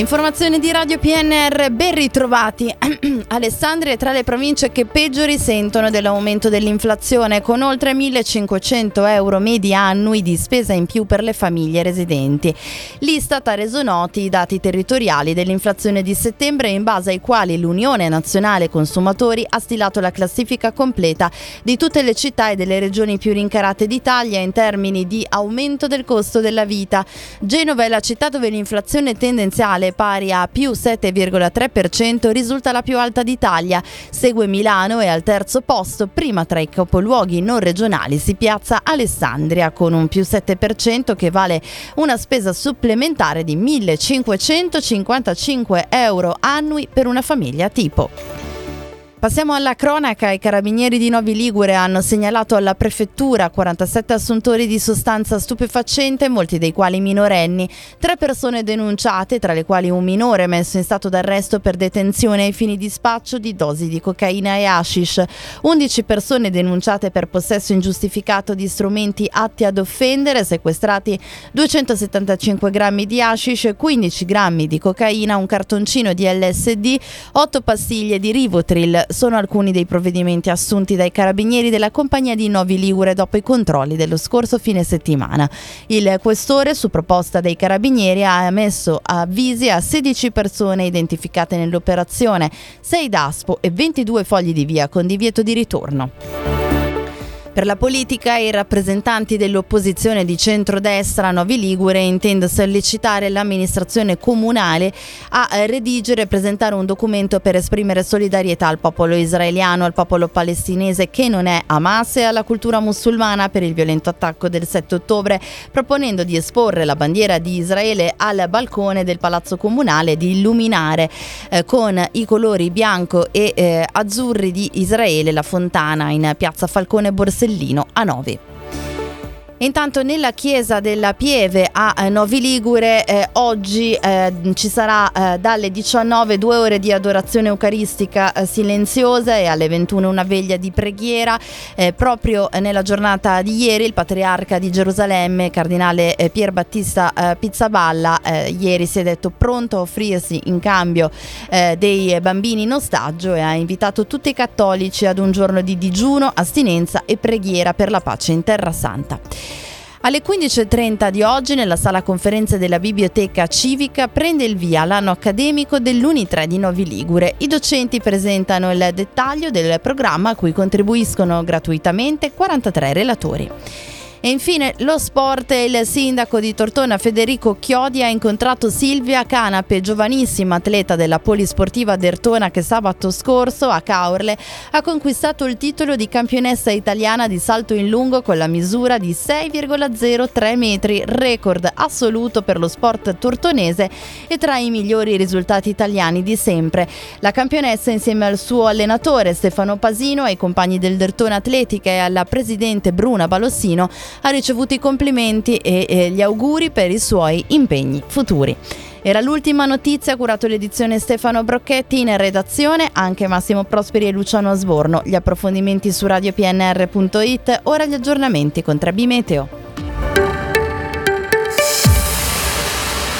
Informazione di Radio PNR, ben ritrovati. Alessandria è tra le province che peggio risentono dell'aumento dell'inflazione, con oltre 1500 euro medi annui di spesa in più per le famiglie residenti. L'Istat ha reso noti i dati territoriali dell'inflazione di settembre in base ai quali l'Unione Nazionale Consumatori ha stilato la classifica completa di tutte le città e delle regioni più rincarate d'Italia in termini di aumento del costo della vita. Genova è la città dove l'inflazione tendenziale pari a più 7,3% risulta la più alta d'Italia. Segue Milano e al terzo posto, prima tra i capoluoghi non regionali, si piazza Alessandria con un più 7% che vale una spesa supplementare di 1.555 euro annui per una famiglia tipo. Passiamo alla cronaca. I carabinieri di Novi Ligure hanno segnalato alla prefettura 47 assuntori di sostanza stupefacente, molti dei quali minorenni. Tre persone denunciate, tra le quali un minore messo in stato d'arresto per detenzione ai fini di spaccio di dosi di cocaina e hashish. 11 persone denunciate per possesso ingiustificato di strumenti atti ad offendere, sequestrati 275 grammi di hashish, 15 grammi di cocaina, un cartoncino di LSD, 8 pastiglie di Rivotril sono alcuni dei provvedimenti assunti dai carabinieri della compagnia di Novi Ligure dopo i controlli dello scorso fine settimana. Il questore, su proposta dei carabinieri, ha emesso avvisi a 16 persone identificate nell'operazione, 6 DASPO e 22 fogli di via con divieto di ritorno. Per la politica i rappresentanti dell'opposizione di centrodestra a Novi Ligure intende sollecitare l'amministrazione comunale a redigere e presentare un documento per esprimere solidarietà al popolo israeliano, al popolo palestinese che non è Hamas e alla cultura musulmana per il violento attacco del 7 ottobre, proponendo di esporre la bandiera di Israele al balcone del palazzo comunale e di illuminare eh, con i colori bianco e eh, azzurri di Israele la fontana in piazza Falcone Borsellino Borsellino a 9. Intanto nella chiesa della Pieve a eh, Novi Ligure eh, oggi eh, ci sarà eh, dalle 19 due ore di adorazione eucaristica eh, silenziosa e alle 21 una veglia di preghiera. Eh, proprio nella giornata di ieri il patriarca di Gerusalemme, cardinale Pier Battista Pizzaballa, ieri si è detto pronto a offrirsi in cambio dei bambini in ostaggio e ha invitato tutti i cattolici ad un giorno di digiuno, astinenza e preghiera per la pace in Terra Santa. Alle 15.30 di oggi nella sala conferenze della Biblioteca Civica prende il via l'anno accademico dell'Uni3 di Novi Ligure. I docenti presentano il dettaglio del programma a cui contribuiscono gratuitamente 43 relatori. E infine lo sport, il sindaco di Tortona Federico Chiodi ha incontrato Silvia Canape, giovanissima atleta della polisportiva Dertona che sabato scorso a Caorle ha conquistato il titolo di campionessa italiana di salto in lungo con la misura di 6,03 metri, record assoluto per lo sport tortonese e tra i migliori risultati italiani di sempre. La campionessa insieme al suo allenatore Stefano Pasino, ai compagni del Dertona Atletica e alla presidente Bruna Balossino ha ricevuto i complimenti e, e gli auguri per i suoi impegni futuri. Era l'ultima notizia, curato l'edizione Stefano Brocchetti, in redazione anche Massimo Prosperi e Luciano Sborno. Gli approfondimenti su radiopnr.it, ora gli aggiornamenti con 3B Meteo.